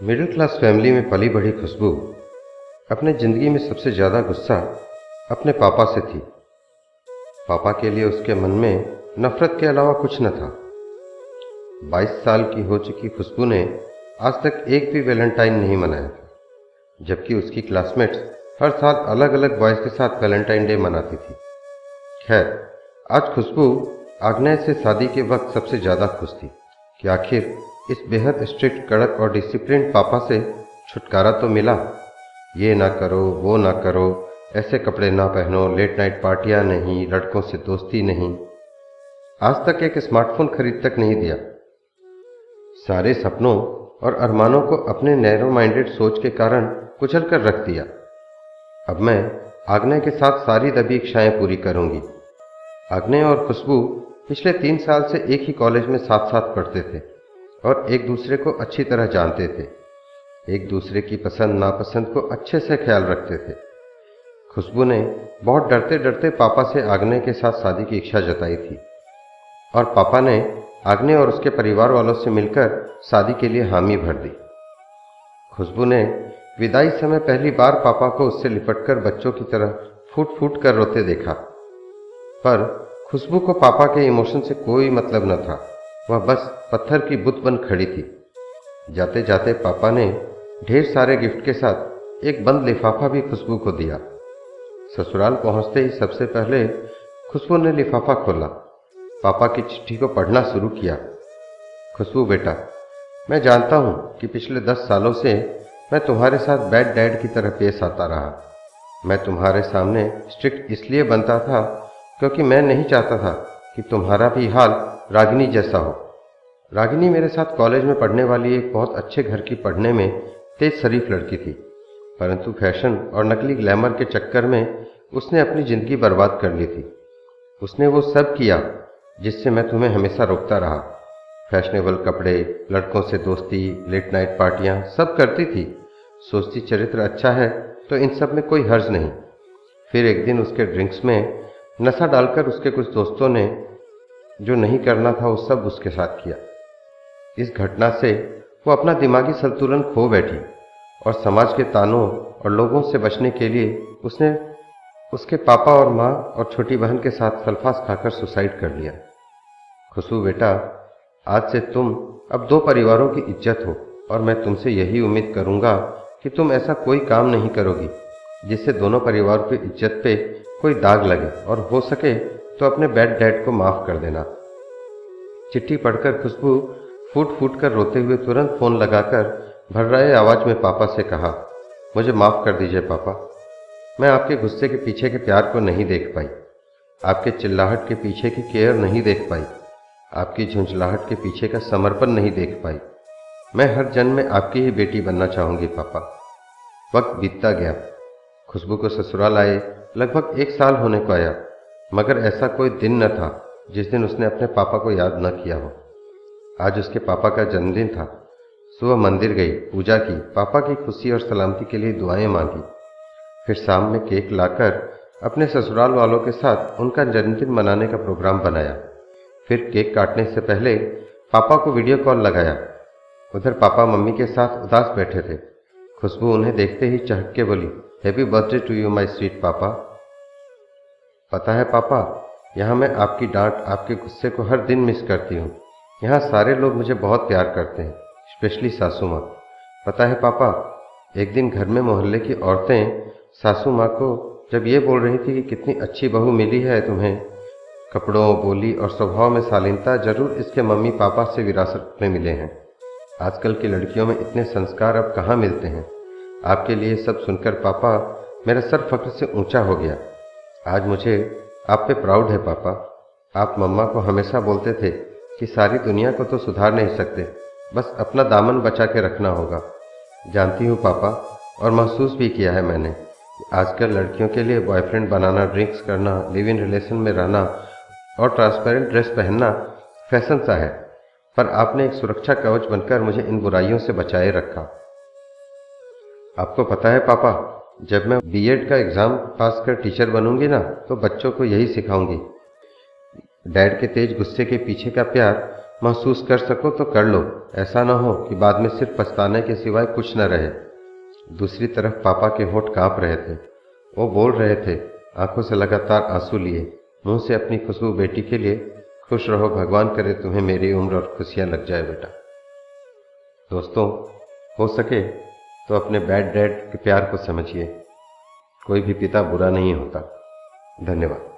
Middle class family में पली बढ़ी खुशबू। अपने ज़िंदगी में सबसे ज़्यादा गुस्सा अपने पापा से थी। पापा के लिए उसके मन में नफरत के अलावा कुछ न था। 22 साल की हो चुकी खुशबू ने आज तक एक भी वैलेंटाइन नहीं मनाया था, जबकि उसकी क्लासमेट्स हर साल अलग अलग बॉयज़ के साथ वैलेंटाइन डे मनाती थी। खैर, आज खुशबू आग्नेय से शादी के वक्त सबसे ज़्यादा खुश थी कि आखिर इस बेहद स्ट्रिक्ट, कड़क और डिसिप्लिन पापा से छुटकारा तो मिला। ये ना करो, वो ना करो, ऐसे कपड़े ना पहनो लेट नाइट पार्टियाँ नहीं, लड़कों से दोस्ती नहीं। आज तक एक स्मार्टफ़ोन खरीद तक नहीं दिया। सारे सपनों और अरमानों को अपने नैरो माइंडेड सोच के कारण कुचल कर रख दिया। अब मैं आग्नेय के साथ सारी दबी इच्छाएँ पूरी करूँगी। आग्नेय और खुशबू पिछले तीन साल से एक ही कॉलेज में साथ साथ पढ़ते थे। और एक दूसरे को अच्छी तरह जानते थे। एक दूसरे की पसंद नापसंद को अच्छे से ख्याल रखते थे। खुशबू ने बहुत डरते डरते पापा से आग्ने के साथ शादी की इच्छा जताई थी। और पापा ने आग्ने और उसके परिवार वालों से मिलकर शादी के लिए हामी भर दी। खुशबू ने विदाई समय पहली बार पापा को उससे लिपटकर बच्चों की तरह फूट फूट कर रोते देखा। पर खुशबू को पापा के इमोशन से कोई मतलब न था। वह बस पत्थर की बुत बन खड़ी थी। जाते जाते पापा ने ढेर सारे गिफ्ट के साथ एक बंद लिफाफा भी खुशबू को दिया। ससुराल पहुँचते ही सबसे पहले खुशबू ने लिफाफा खोला। पापा की चिट्ठी को पढ़ना शुरू किया। खुशबू, बेटा, मैं जानता हूँ कि पिछले दस सालों से मैं तुम्हारे साथ बैड डैड की तरह पेश आता रहा। मैं तुम्हारे सामने स्ट्रिक्ट इसलिए बनता था क्योंकि मैं नहीं चाहता था कि तुम्हारा भी हाल रागिनी जैसा हो। रागिनी मेरे साथ कॉलेज में पढ़ने वाली एक बहुत अच्छे घर की पढ़ने में तेज शरीफ लड़की थी, परंतु फ़ैशन और नकली ग्लैमर के चक्कर में उसने अपनी ज़िंदगी बर्बाद कर ली थी। उसने वो सब किया जिससे मैं तुम्हें हमेशा रोकता रहा। फैशनेबल कपड़े, लड़कों से दोस्ती, लेट नाइट पार्टियाँ सब करती थी। सोचती चरित्र अच्छा है तो इन सब में कोई हर्ज नहीं। फिर एक दिन उसके ड्रिंक्स में नशा डालकर उसके कुछ दोस्तों ने जो नहीं करना था, वो सब उसके साथ किया। इस घटना से वो अपना दिमागी संतुलन खो बैठी और समाज के तानों और लोगों से बचने के लिए उसने उसके पापा और माँ और छोटी बहन के साथ सल्फास खाकर सुसाइड कर लिया। खुशबू बेटा, आज से तुम अब दो परिवारों की इज़्ज़त हो और मैं तुमसे यही उम्मीद करूँगा कि तुम ऐसा कोई काम नहीं करोगी जिससे दोनों परिवारों की इज़्ज़त पे कोई दाग लगे और हो सके तो अपने बैड डैड को माफ़ कर देना। चिट्ठी पढ़कर खुशबू फूट फूट कर रोते हुए तुरंत फ़ोन लगाकर भर रहे आवाज़ में पापा से कहा, मुझे माफ़ कर दीजिए पापा। मैं आपके गुस्से के पीछे के प्यार को नहीं देख पाई। आपके चिल्लाहट के पीछे की केयर नहीं देख पाई। आपकी झुंझलाहट के पीछे का समर्पण नहीं देख पाई। मैं हर जन्म में आपकी ही बेटी बनना चाहूँगी पापा। वक्त बीतता गया। खुशबू को ससुराल आए, लगभग एक साल होने को आया। मगर ऐसा कोई दिन न था, जिस दिन उसने अपने पापा को याद न किया हो। आज उसके पापा का जन्मदिन था। सुबह मंदिर गई, पूजा की, पापा की खुशी और सलामती के लिए दुआएँ मांगी। फिर शाम में केक लाकर अपने ससुराल वालों के साथ उनका जन्मदिन मनाने का प्रोग्राम बनाया। फिर केक काटने से पहले पापा को वीडियो कॉल लगाया। उधर पापा मम्मी के साथ उदास बैठे थे। खुशबू उन्हें देखते ही चहक के बोली happy birthday to you my sweet पापा पता है पापा, यहाँ मैं आपकी डांट, आपके गुस्से को हर दिन मिस करती हूँ। यहाँ सारे लोग मुझे बहुत प्यार करते हैं स्पेशली सासू माँ। पता है पापा, एक दिन घर में मोहल्ले की औरतें सासू माँ को जब ये बोल रही थी कि कितनी अच्छी बहू मिली है तुम्हें, कपड़ों, बोली और स्वभाव में शालीनता, ज़रूर इसके मम्मी पापा से विरासत में मिले हैं। आजकल की लड़कियों में इतने संस्कार अब कहाँ मिलते हैं? आपके लिए सब सुनकर पापा मेरा सर फख्र से ऊँचा हो गया। आज मुझे आप पे प्राउड है, पापा। आप मम्मा को हमेशा बोलते थे कि सारी दुनिया को तो सुधार नहीं सकते, बस अपना दामन बचा के रखना होगा। जानती हूँ, पापा, और महसूस भी किया है मैंने। आजकल लड़कियों के लिए बॉयफ्रेंड बनाना ड्रिंक्स करना लिव इन रिलेशन में रहना और ट्रांसपेरेंट ड्रेस पहनना फ़ैशन सा है। पर आपने एक सुरक्षा कवच बनकर मुझे इन बुराइयों से बचाए रखा। आपको पता है, पापा जब मैं बीएड का एग्ज़ाम पास कर टीचर बनूँगी ना तो बच्चों को यही सिखाऊँगी। डैड के तेज गुस्से के पीछे का प्यार महसूस कर सको तो कर लो। ऐसा ना हो कि बाद में सिर्फ़ पछताने के सिवाय कुछ न रहे। दूसरी तरफ़ पापा के होठ काँप रहे थे। वो बोल रहे थे, आँखों से लगातार आँसू लिए। मुँह से अपनी खुशबू बेटी के लिए, खुश रहो भगवान करे तुम्हें मेरी उम्र और खुशियाँ लग जाए बेटा। दोस्तों, हो सके तो अपने बैड डैड के प्यार को समझिए। कोई भी पिता बुरा नहीं होता। धन्यवाद।